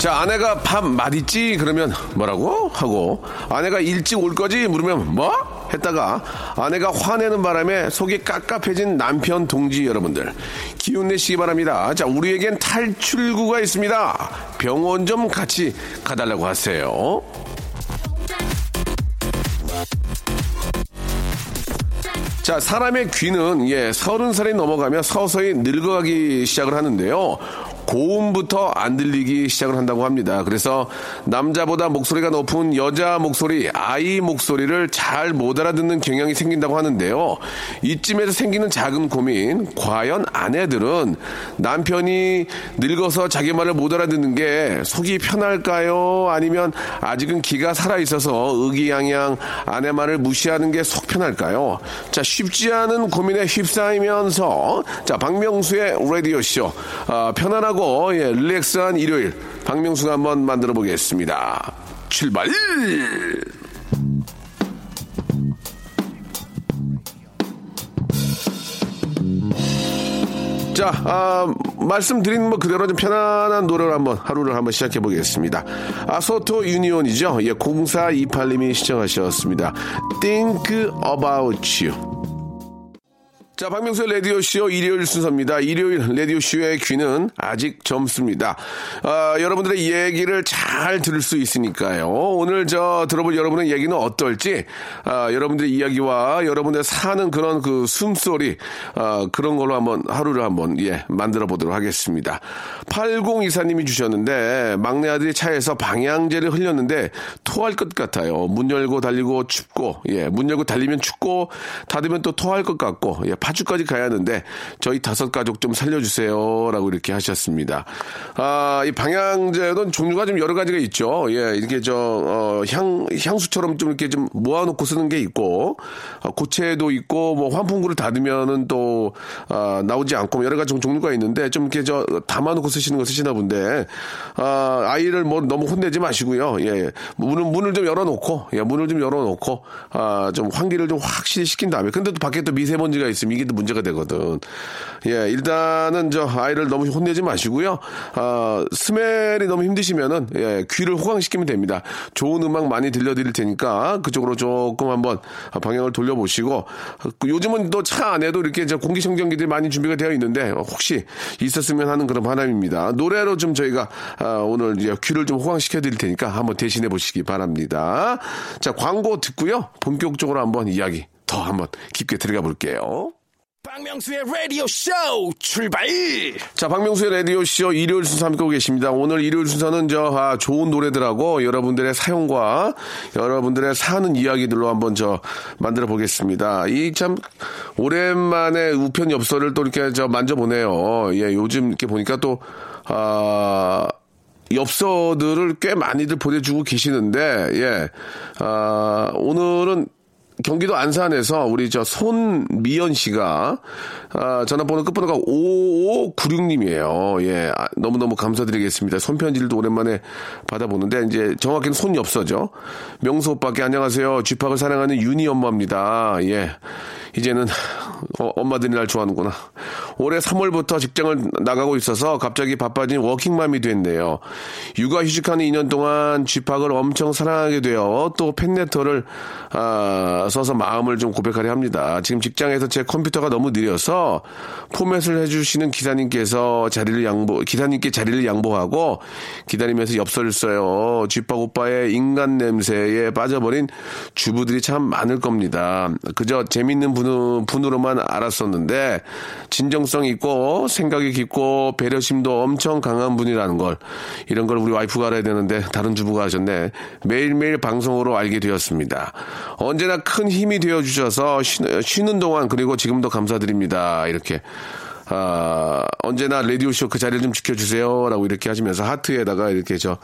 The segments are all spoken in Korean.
자, 아내가 밥 맛있지? 그러면 뭐라고? 하고, 아내가 일찍 올 거지? 물으면 뭐? 했다가, 아내가 화내는 바람에 속이 깝깝해진 남편 동지 여러분들. 기운 내시기 바랍니다. 자, 우리에겐 탈출구가 있습니다. 병원 좀 같이 가달라고 하세요. 자, 사람의 귀는, 예, 서른 살이 넘어가면 서서히 늙어가기 시작을 하는데요. 고음부터 안 들리기 시작을 한다고 합니다. 그래서 남자보다 목소리가 높은 여자 목소리, 아이 목소리를 잘 못 알아듣는 경향이 생긴다고 하는데요. 이쯤에서 생기는 작은 고민, 과연 아내들은 남편이 늙어서 자기 말을 못 알아듣는 게 속이 편할까요? 아니면 아직은 기가 살아있어서 의기양양 아내 말을 무시하는 게 속 편할까요? 자, 쉽지 않은 고민에 휩싸이면서 자, 박명수의 라디오쇼. 아, 편안하고 예, 릴렉스한 일요일 박명수가 한번 만들어 보겠습니다. 출발! 자, 아, 말씀드린 뭐 그대로 좀 편안한 노래를 한번 하루를 한번 시작해 보겠습니다. 아소토 유니온이죠. 예, 0428님이 시청하셨습니다. Think about you. 자, 박명수의 라디오쇼 일요일 순서입니다. 일요일 라디오쇼의 귀는 아직 젊습니다. 아, 여러분들의 얘기를 잘 들을 수 있으니까요. 오늘 저 들어볼 여러분의 얘기는 어떨지, 아, 여러분들의 이야기와 여러분들 사는 그런 그 숨소리, 아, 그런 걸로 한번 하루를 한번, 예, 만들어 보도록 하겠습니다. 8024님이 주셨는데, 막내 아들이 차에서 방향제를 흘렸는데, 토할 것 같아요. 문 열고 달리고 춥고, 예, 문 열고 달리면 춥고, 닫으면 또 토할 것 같고, 예, 파주까지 가야 하는데 저희 다섯 가족 좀 살려주세요라고 이렇게 하셨습니다. 아, 이 방향제는 종류가 좀 여러 가지가 있죠. 예, 이렇게 저, 어, 향, 향수처럼 좀 이렇게 좀 모아놓고 쓰는 게 있고, 어, 고체도 있고, 뭐 환풍구를 닫으면은 또, 아, 나오지 않고 뭐 여러 가지 종류가 있는데 좀 이렇게 저 담아놓고 쓰시는 거 쓰시나 본데, 아, 아이를 뭐 너무 혼내지 마시고요. 예, 문을, 문을 좀 열어놓고, 예, 문을 좀 열어놓고, 아, 좀 환기를 좀 확실히 시킨 다음에, 근데 또 밖에 또 미세먼지가 있으면 이게 또 문제가 되거든. 예, 일단은 저 아이를 너무 혼내지 마시고요. 아, 스멜이 너무 힘드시면은 예, 귀를 호강시키면 됩니다. 좋은 음악 많이 들려드릴 테니까 그쪽으로 조금 한번 방향을 돌려보시고 그 요즘은 또 차 안에도 이렇게 저 공기 청정기들이 많이 준비가 되어 있는데 혹시 있었으면 하는 그런 바람입니다. 노래로 좀 저희가 아, 오늘 이제 귀를 좀 호강시켜 드릴 테니까 한번 대신해 보시기 바랍니다. 자, 광고 듣고요. 본격적으로 한번 이야기 더 한번 깊게 들어가 볼게요. 박명수의 라디오 쇼 출발! 자, 박명수의 라디오 쇼 일요일 순서 함께 하고 계십니다. 오늘 일요일 순서는 저 아, 좋은 노래들하고 여러분들의 사용과 여러분들의 사는 이야기들로 한번 저 만들어 보겠습니다. 이 참 오랜만에 우편 엽서를 또 이렇게 저 만져보네요. 예, 요즘 이렇게 보니까 또 아. 엽서들을 꽤 많이들 보내주고 계시는데, 예, 아, 오늘은 경기도 안산에서 우리 저 손미연 씨가 아, 전화번호 끝번호가 5596님이에요. 예. 아, 너무너무 감사드리겠습니다. 손편지를 또 오랜만에 받아보는데 이제 정확히는 손이 없어죠. 명수 오빠께 안녕하세요. 쥐팍을 사랑하는 윤희 엄마입니다. 예. 이제는 어, 엄마들이 날 좋아하는구나. 올해 3월부터 직장을 나가고 있어서 갑자기 바빠진 워킹맘이 됐네요. 육아 휴직하는 2년 동안 쥐팍을 엄청 사랑하게 되어 또 팬레터를 아, 써서 마음을 좀 고백하려 합니다. 지금 직장에서 제 컴퓨터가 너무 느려서 포맷을 해주시는 기사님께서 자리를 양보, 기사님께 자리를 양보하고 기다리면서 엽서를 써요. 쥐팍 오빠의 인간 냄새에 빠져버린 주부들이 참 많을 겁니다. 그저 재밌는 분, 분으로만 알았었는데 진정 성 있고 생각이 깊고 배려심도 엄청 강한 분이라는 걸 이런 걸 우리 와이프가 알아야 되는데 다른 주부가 하셨네. 매일매일 방송으로 알게 되었습니다. 언제나 큰 힘이 되어 주셔서 쉬는 동안 그리고 지금도 감사드립니다. 이렇게 아, 언제나 라디오쇼 그 자리를 좀 지켜주세요. 라고 이렇게 하시면서 하트에다가 이렇게 저,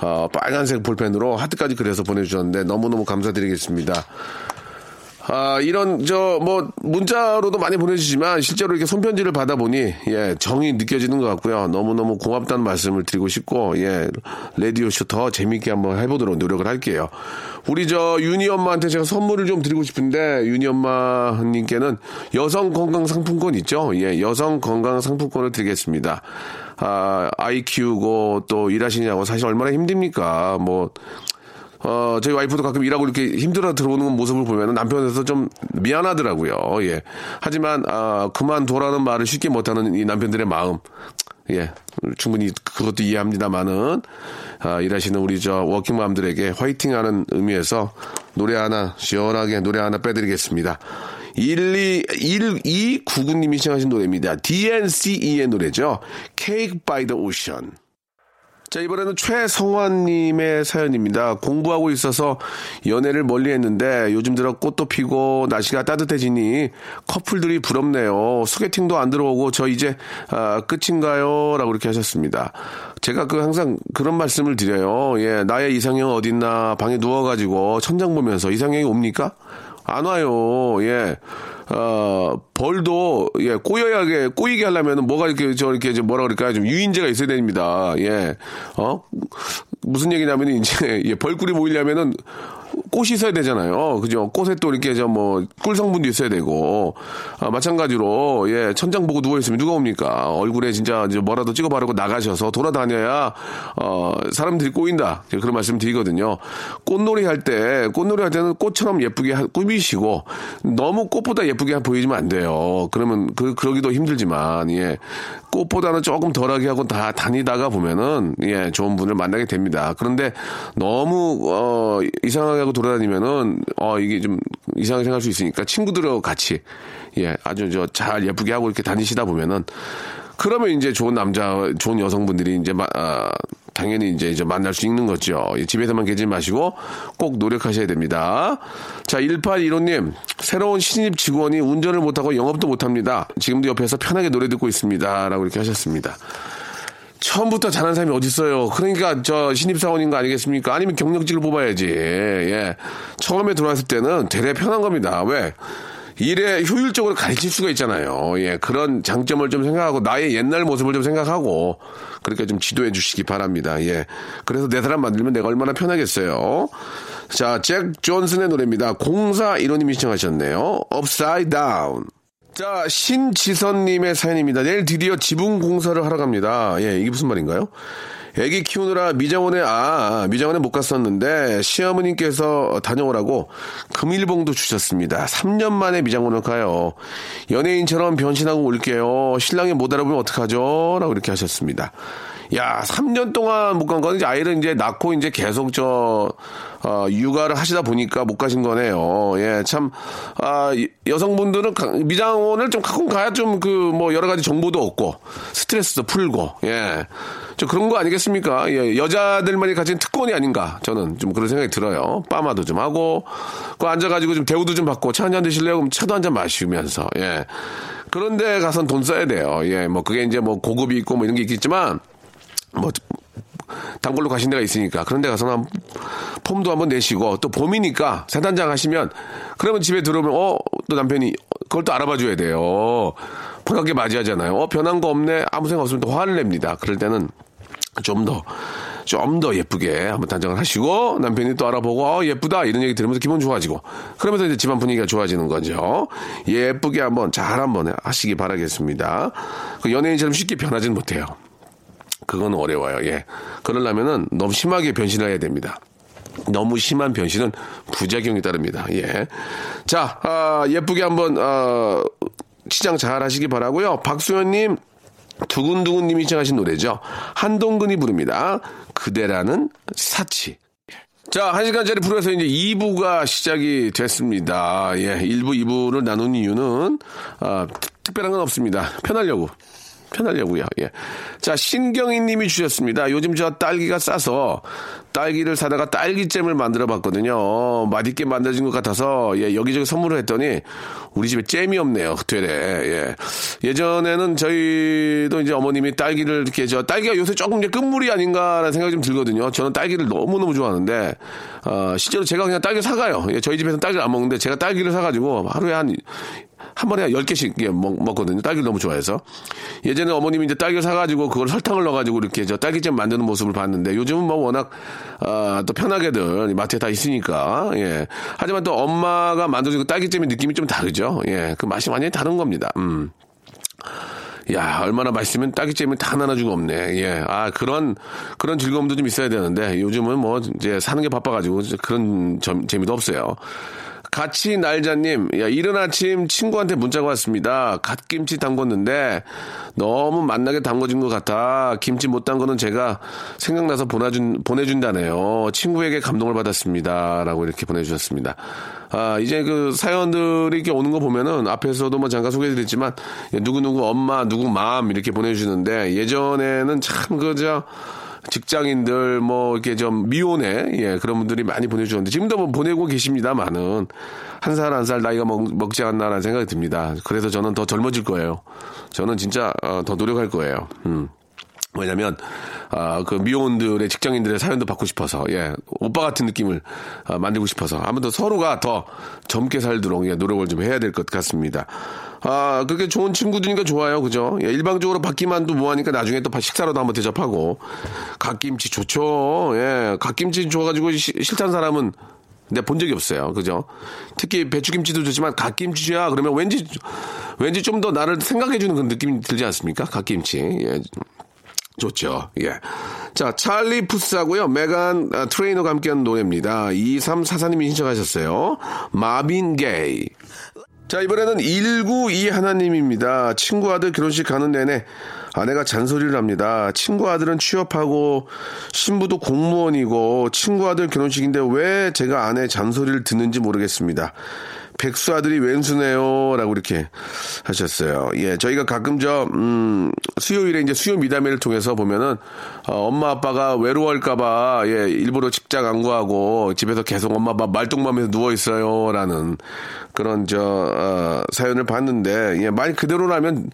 어, 빨간색 볼펜으로 하트까지 그려서 보내주셨는데 너무너무 감사드리겠습니다. 아, 이런, 저, 뭐, 문자로도 많이 보내주시지만, 실제로 이렇게 손편지를 받아보니, 예, 정이 느껴지는 것 같고요. 너무너무 고맙다는 말씀을 드리고 싶고, 예, 라디오쇼 더 재밌게 한번 해보도록 노력을 할게요. 우리 저, 유니 엄마한테 제가 선물을 좀 드리고 싶은데, 유니 엄마님께는 여성 건강 상품권 있죠? 예, 여성 건강 상품권을 드리겠습니다. 아, 아이 키우고 또 일하시냐고 사실 얼마나 힘듭니까? 뭐, 어, 저희 와이프도 가끔 일하고 이렇게 힘들어 들어오는 모습을 보면 남편에서 좀 미안하더라고요. 예. 하지만, 아, 그만둬라는 말을 쉽게 못하는 이 남편들의 마음. 예. 충분히 그것도 이해합니다만은, 아, 일하시는 우리 저 워킹맘들에게 화이팅 하는 의미에서 노래 하나, 시원하게 노래 하나 빼드리겠습니다. 12, 1299님이 시청하신 노래입니다. DNCE의 노래죠. Cake by the Ocean. 자, 이번에는 최성환님의 사연입니다. 공부하고 있어서 연애를 멀리 했는데 요즘 들어 꽃도 피고 날씨가 따뜻해지니 커플들이 부럽네요. 소개팅도 안 들어오고 저 이제 아, 끝인가요? 라고 이렇게 하셨습니다. 제가 그 항상 그런 말씀을 드려요. 예, 나의 이상형 어딨나 방에 누워가지고 천장 보면서 이상형이 옵니까? 안 와요. 예. 어, 벌도, 예, 꼬여야, 꼬이게 하려면 뭐가 이렇게, 저, 이렇게, 뭐라 그럴까요? 좀 유인제가 있어야 됩니다. 예. 어? 무슨 얘기냐면, 이제, 예, 벌꿀이 모이려면은, 꽃이 있어야 되잖아요. 그죠? 꽃에 또 이렇게 저 뭐 꿀 성분도 있어야 되고 아, 마찬가지로 예 천장 보고 누워 있으면 누가 옵니까? 얼굴에 진짜 이제 뭐라도 찍어 바르고 나가셔서 돌아다녀야 어 사람들이 꼬인다 그런 말씀 드리거든요. 꽃놀이 할 때 꽃놀이 할 때는 꽃처럼 예쁘게 꾸미시고 너무 꽃보다 예쁘게 보이지면 안 돼요. 그러면 그 그러기도 힘들지만 예 꽃보다는 조금 덜하게 하고 다 다니다가 보면은 예 좋은 분을 만나게 됩니다. 그런데 너무 어 이상하게 하고 돌아다니면은 어 이게 좀 이상하게 생각할 수 있으니까 친구들하고 같이 예 아주 저 잘 예쁘게 하고 이렇게 다니시다 보면은 그러면 이제 좋은 남자, 좋은 여성분들이 이제 마, 아, 당연히 이제, 이제 만날 수 있는 거죠. 집에서만 계지 마시고 꼭 노력하셔야 됩니다. 자, 1815님, 새로운 신입 직원이 운전을 못하고 영업도 못합니다. 지금도 옆에서 편하게 노래 듣고 있습니다. 라고 이렇게 하셨습니다. 처음부터 잘하는 사람이 어딨어요. 그러니까 저 신입사원인 거 아니겠습니까? 아니면 경력직을 뽑아야지. 예. 처음에 들어왔을 때는 되레 편한 겁니다. 왜? 일에 효율적으로 가르칠 수가 있잖아요. 예, 그런 장점을 좀 생각하고 나의 옛날 모습을 좀 생각하고 그렇게 좀 지도해 주시기 바랍니다. 예. 그래서 내 사람 만들면 내가 얼마나 편하겠어요. 자, 잭 존슨의 노래입니다. 공사 1호님이 시청하셨네요. Upside Down. 자, 신지선님의 사연입니다. 내일 드디어 지붕 공사를 하러 갑니다. 예, 이게 무슨 말인가요? 애기 키우느라 미장원에, 아, 미장원에 못 갔었는데, 시어머님께서 다녀오라고 금일봉도 주셨습니다. 3년 만에 미장원을 가요. 연예인처럼 변신하고 올게요. 신랑이 못 알아보면 어떡하죠? 라고 이렇게 하셨습니다. 야, 3년 동안 못 간 거는 이제 아이를 이제 낳고 이제 계속 저, 어, 육아를 하시다 보니까 못 가신 거네요. 예, 참, 아, 여성분들은 미장원을 좀 가끔 가야 좀 그 뭐 여러 가지 정보도 얻고 스트레스도 풀고, 예. 좀 그런 거 아니겠습니까? 예, 여자들만이 가진 특권이 아닌가. 저는 좀 그런 생각이 들어요. 빠마도 좀 하고, 그 앉아가지고 좀 대우도 좀 받고, 차 한 잔 드실래요? 그럼 차도 한 잔 마시면서, 예. 그런데 가선 돈 써야 돼요. 예, 뭐 그게 이제 뭐 고급이 있고 뭐 이런 게 있겠지만, 뭐 단골로 가신 데가 있으니까 그런 데 가서 한 폼도 한번 내시고 또 봄이니까 세단장 하시면 그러면 집에 들어오면 어 또 남편이 그걸 또 알아봐 줘야 돼요. 반갑게 맞이하잖아요. 어 변한 거 없네 아무 생각 없으면 또 화를 냅니다. 그럴 때는 좀 더 좀 더 예쁘게 한번 단장을 하시고 남편이 또 알아보고 어, 예쁘다 이런 얘기 들으면서 기분 좋아지고 그러면서 이제 집안 분위기가 좋아지는 거죠. 예쁘게 한번 잘 한번 하시기 바라겠습니다. 그 연예인처럼 쉽게 변하지는 못해요. 그건 어려워요. 예. 그러려면은 너무 심하게 변신을 해야 됩니다. 너무 심한 변신은 부작용이 따릅니다. 예. 자, 아, 예쁘게 한번, 어, 시장 잘 하시기 바라고요 박수현님, 두근두근님이 시청하신 노래죠. 한동근이 부릅니다. 그대라는 사치. 자, 한 시간짜리 프로에서 이제 2부가 시작이 됐습니다. 예, 1부, 2부를 나눈 이유는, 아, 특별한 건 없습니다. 편하려고. 편하려고요. 예. 자, 신경희 님이 주셨습니다. 요즘 저 딸기가 싸서 딸기를 사다가 딸기잼을 만들어 봤거든요. 맛있게 만들어진 것 같아서 예, 여기저기 선물을 했더니 우리 집에 잼이 없네요. 되래. 예. 예전에는 저희도 이제 어머님이 딸기를 이렇게 저 딸기가 요새 조금 이제 끝물이 아닌가라는 생각이 좀 들거든요. 저는 딸기를 너무너무 좋아하는데 어, 실제로 제가 그냥 딸기 사가요. 예, 저희 집에서는 딸기를 안 먹는데 제가 딸기를 사가지고 하루에 한 한 번에 열 개씩 예, 먹, 먹거든요. 딸기를 너무 좋아해서. 예전에 어머님이 이제 딸기를 사가지고 그걸 설탕을 넣어가지고 이렇게 저 딸기잼 만드는 모습을 봤는데 요즘은 뭐 워낙, 아, 또 편하게들 마트에 다 있으니까, 예. 하지만 또 엄마가 만들어준 그 딸기잼의 느낌이 좀 다르죠. 예. 그 맛이 완전히 다른 겁니다. 음. 야, 얼마나 맛있으면 딸기잼이 단 하나 주고 없네. 예. 아, 그런, 그런 즐거움도 좀 있어야 되는데, 요즘은 뭐, 이제 사는 게 바빠가지고, 그런 점, 재미도 없어요. 같이 날자님, 야, 이른 아침 친구한테 문자가 왔습니다. 갓김치 담궜는데 너무 맛나게 담궈진 것 같아. 김치 못 담그는 제가 생각나서 보내준, 보내준다네요. 친구에게 감동을 받았습니다. 라고 이렇게 보내주셨습니다. 아, 이제 그 사연들이 이렇게 오는 거 보면은 앞에서도 뭐 잠깐 소개해드렸지만 누구누구 엄마, 누구 마음 이렇게 보내주시는데 예전에는 참 그저 직장인들 뭐 이렇게 좀 미혼에 예 그런 분들이 많이 보내주셨는데 지금도 뭐 보내고 계십니다만은 한살 한 살 나이가 먹, 먹지 않나라는 생각이 듭니다. 그래서 저는 더 젊어질 거예요. 저는 진짜 어, 더 노력할 거예요. 음. 왜냐면, 아, 그 미혼들의 직장인들의 사연도 받고 싶어서, 예, 오빠 같은 느낌을 아, 만들고 싶어서, 아무튼 서로가 더 젊게 살도록 예, 노력을 좀 해야 될 것 같습니다. 아, 그렇게 좋은 친구들이니까 좋아요. 그죠? 예, 일방적으로 받기만도 뭐하니까 나중에 또 식사로도 한번 대접하고, 갓김치 좋죠. 예, 갓김치 좋아가지고 시- 싫다는 사람은 내가 본 적이 없어요. 그죠? 특히 배추김치도 좋지만 갓김치야 그러면 왠지 왠지 좀 더 나를 생각해 주는 그런 느낌이 들지 않습니까? 갓김치. 예. 좋죠. 예. 자, 찰리 푸스하고요. 메간 아, 트레이너가 함께한 노래입니다. 2344님이 신청하셨어요. 마빈 게이. 자, 이번에는 192 하나님입니다. 친구 아들 결혼식 가는 내내 아내가 잔소리를 합니다. 친구 아들은 취업하고 신부도 공무원이고 친구 아들 결혼식인데 왜 제가 아내 잔소리를 듣는지 모르겠습니다. 백수 아들이 왼수네요. 라고 이렇게 하셨어요. 예, 저희가 가끔 저, 음, 수요일에 이제 수요 미담회를 통해서 보면은, 어, 엄마 아빠가 외로워할까봐, 예, 일부러 직장 안 구하고 집에서 계속 엄마 아빠 말똥맘에서 누워있어요. 라는 그런 저, 어, 사연을 봤는데, 예, 말 그대로라면,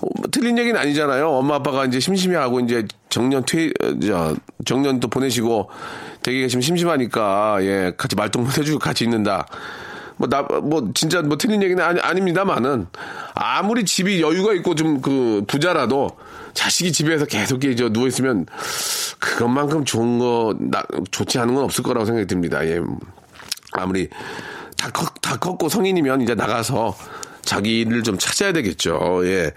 어, 틀린 얘기는 아니잖아요. 엄마 아빠가 이제 심심해하고 이제 정년 퇴, 어, 저, 정년 또 보내시고 되게 계시면 심심하니까, 예, 같이 말똥 해주고 같이 있는다. 뭐, 나, 뭐, 진짜 뭐 틀린 얘기는 아니, 아닙니다만은 아무리 집이 여유가 있고 좀 그 부자라도 자식이 집에서 계속 이제 누워있으면 그것만큼 좋은 거, 나, 좋지 않은 건 없을 거라고 생각이 듭니다. 예. 아무리 다, 컸, 다 컸고 성인이면 이제 나가서 자기 일을 좀 찾아야 되겠죠. 예.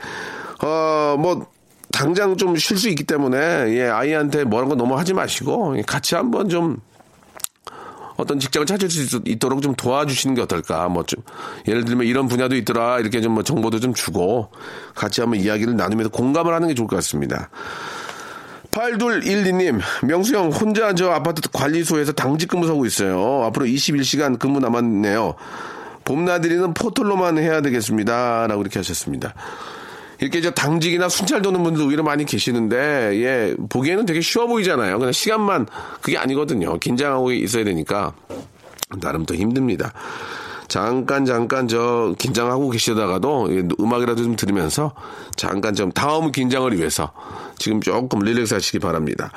어, 뭐, 당장 좀 쉴 수 있기 때문에, 예, 아이한테 뭐라는 거 너무 하지 마시고, 같이 한번 좀, 어떤 직장을 찾을 수 있- 있도록 좀 도와주시는 게 어떨까. 뭐 좀, 예를 들면 이런 분야도 있더라. 이렇게 좀 뭐 정보도 좀 주고, 같이 한번 이야기를 나누면서 공감을 하는 게 좋을 것 같습니다. 8212님, 명수 형, 혼자 저 아파트 관리소에서 당직 근무하고 있어요. 앞으로 21시간 근무 남았네요. 봄나들이는 포털로만 해야 되겠습니다. 라고 이렇게 하셨습니다. 이렇게 저 당직이나 순찰 도는 분들 오히려 많이 계시는데, 예, 보기에는 되게 쉬워 보이잖아요. 그냥 시간만, 그게 아니거든요. 긴장하고 있어야 되니까, 나름 더 힘듭니다. 잠깐, 잠깐, 저, 긴장하고 계시다가도, 예, 음악이라도 좀 들으면서, 잠깐 좀, 다음 긴장을 위해서, 지금 조금 릴렉스 하시기 바랍니다.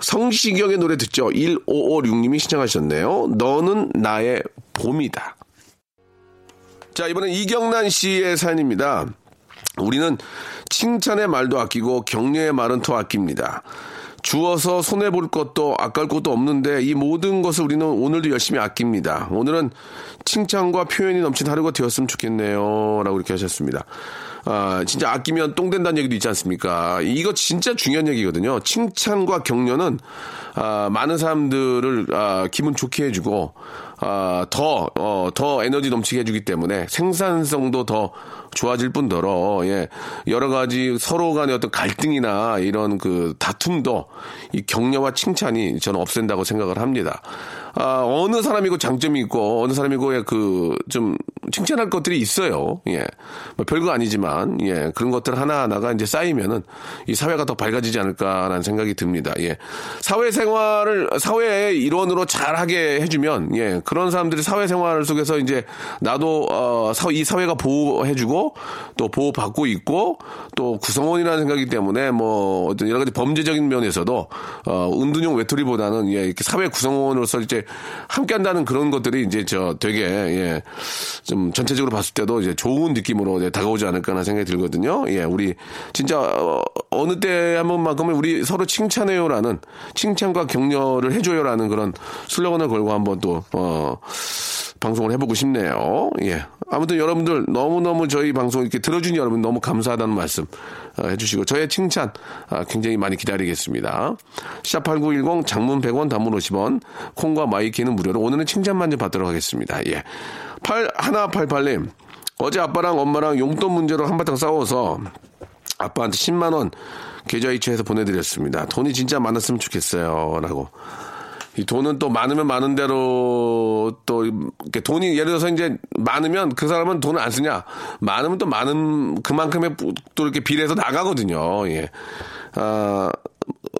성시경의 노래 듣죠? 1556님이 신청하셨네요. 너는 나의 봄이다. 자, 이번엔 이경란 씨의 사연입니다. 우리는 칭찬의 말도 아끼고 격려의 말은 더 아낍니다. 주어서 손해볼 것도 아까울 것도 없는데 이 모든 것을 우리는 오늘도 열심히 아낍니다. 오늘은 칭찬과 표현이 넘친 하루가 되었으면 좋겠네요. 라고 이렇게 하셨습니다. 아, 진짜 아끼면 똥 된다는 얘기도 있지 않습니까? 이거 진짜 중요한 얘기거든요. 칭찬과 격려는 아, 많은 사람들을 아, 기분 좋게 해주고 아, 더, 어, 더 에너지 넘치게 해주기 때문에 생산성도 더 좋아질 뿐더러, 예, 여러 가지 서로 간의 어떤 갈등이나 이런 그 다툼도 이 격려와 칭찬이 저는 없앤다고 생각을 합니다. 아, 어느 사람이고 장점이 있고, 어느 사람이고, 그, 좀, 칭찬할 것들이 있어요. 예. 뭐 별거 아니지만, 예. 그런 것들 하나하나가 이제 쌓이면은 이 사회가 더 밝아지지 않을까라는 생각이 듭니다. 예. 사회생활을, 사회의 일원으로 잘하게 해주면, 예. 그런 사람들이 사회생활 속에서 이제 나도, 어, 이 사회가 보호해주고, 또 보호받고 있고, 또 구성원이라는 생각이기 때문에 뭐, 어떤 여러 가지 범죄적인 면에서도, 어, 은둔형 외톨이보다는, 예. 이렇게 사회 구성원으로서 이제 함께 한다는 그런 것들이 이제 저 되게 예, 좀 전체적으로 봤을 때도 이제 좋은 느낌으로 이제 다가오지 않을까 하는 생각이 들거든요. 예, 우리 진짜 어, 느 때 한 번만큼은 우리 서로 칭찬해요라는 칭찬과 격려를 해줘요라는 그런 슬로건을 걸고 한번 또 어. 방송을 해보고 싶네요. 예. 아무튼 여러분들 너무너무 저희 방송 이렇게 들어준 여러분 너무 감사하다는 말씀 어, 해주시고 저의 칭찬 아, 굉장히 많이 기다리겠습니다. 샵8910 장문 100원 단문 50원 콩과 myK는 무료로 오늘은 칭찬만 좀 받도록 하겠습니다. 예. 8, 하나 88님 어제 아빠랑 엄마랑 용돈 문제로 한바탕 싸워서 아빠한테 10만원 계좌이체해서 보내드렸습니다. 돈이 진짜 많았으면 좋겠어요. 라고. 이 돈은 또 많으면 많은 대로 또 이렇게 돈이 예를 들어서 이제 많으면 그 사람은 돈을 안 쓰냐 많으면 또 많은 그만큼의 또 이렇게 비례해서 나가거든요. 예. 아,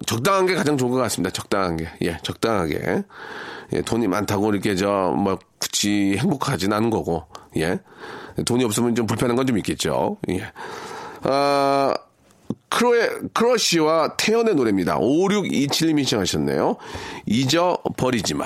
적당한 게 가장 좋은 것 같습니다. 적당한 게. 예, 적당하게. 예, 돈이 많다고 이렇게 저, 뭐, 굳이 행복하진 않은 거고, 예. 돈이 없으면 좀 불편한 건 좀 있겠죠. 예. 아, 크로의, 크러쉬와 태연의 노래입니다. 5627님이 시청하셨네요. 잊어버리지 마.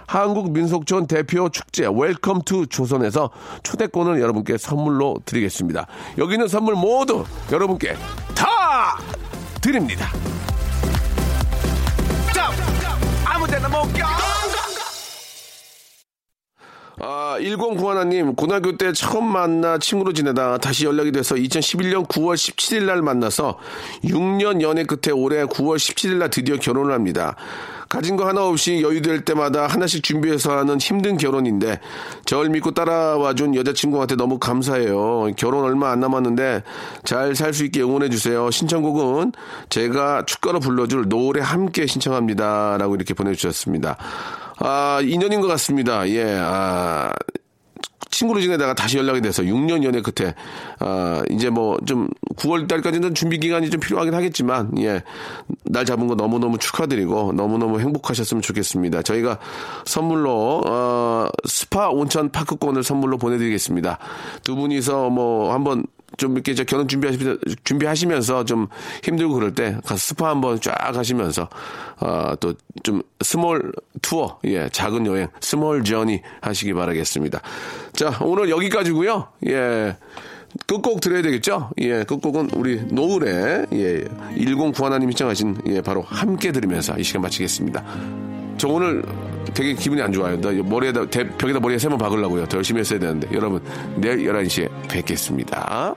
한국민속촌 대표 축제 Welcome to 조선에서 초대권을 여러분께 선물로 드리겠습니다. 여기 있는 선물 모두 여러분께 다 드립니다. 아무데나 못 껴. 아, 1091님, 고등학교 때 처음 만나 친구로 지내다 다시 연락이 돼서 2011년 9월 17일 날 만나서 6년 연애 끝에 올해 9월 17일 날 드디어 결혼을 합니다. 가진 거 하나 없이 여유될 때마다 하나씩 준비해서 하는 힘든 결혼인데 저를 믿고 따라와 준 여자친구한테 너무 감사해요. 결혼 얼마 안 남았는데 잘 살 수 있게 응원해 주세요. 신청곡은 제가 축가로 불러줄 노래 함께 신청합니다. 라고 이렇게 보내주셨습니다. 아, 인연인 것 같습니다. 예, 아, 친구로 지내다가 다시 연락이 돼서 6년 연애 끝에 아 이제 뭐 좀 9월 달까지는 준비 기간이 좀 필요하긴 하겠지만 예날 잡은 거 너무 너무 축하드리고 너무 너무 행복하셨으면 좋겠습니다. 저희가 선물로 어 스파 온천 파크권을 선물로 보내드리겠습니다. 두 분이서 뭐 한번 좀 이렇게 저 결혼 준비하시, 준비하시면서 좀 힘들고 그럴 때 가서 스파 한번 쫙 하시면서 어, 또좀 small tour 예 작은 여행 small journey 하시기 바라겠습니다. 자 오늘 여기까지고요. 예. 끝곡 들어야 되겠죠? 예, 끝곡은 우리 노을의 예, 1091 하나님 신청하신 예, 바로 함께 들으면서 이 시간 마치겠습니다. 저 오늘 되게 기분이 안 좋아요. 나 머리에다 대- 벽에다 머리에 세 번 박으려고요. 더 열심히 했어야 되는데 여러분 내일 11시에 뵙겠습니다.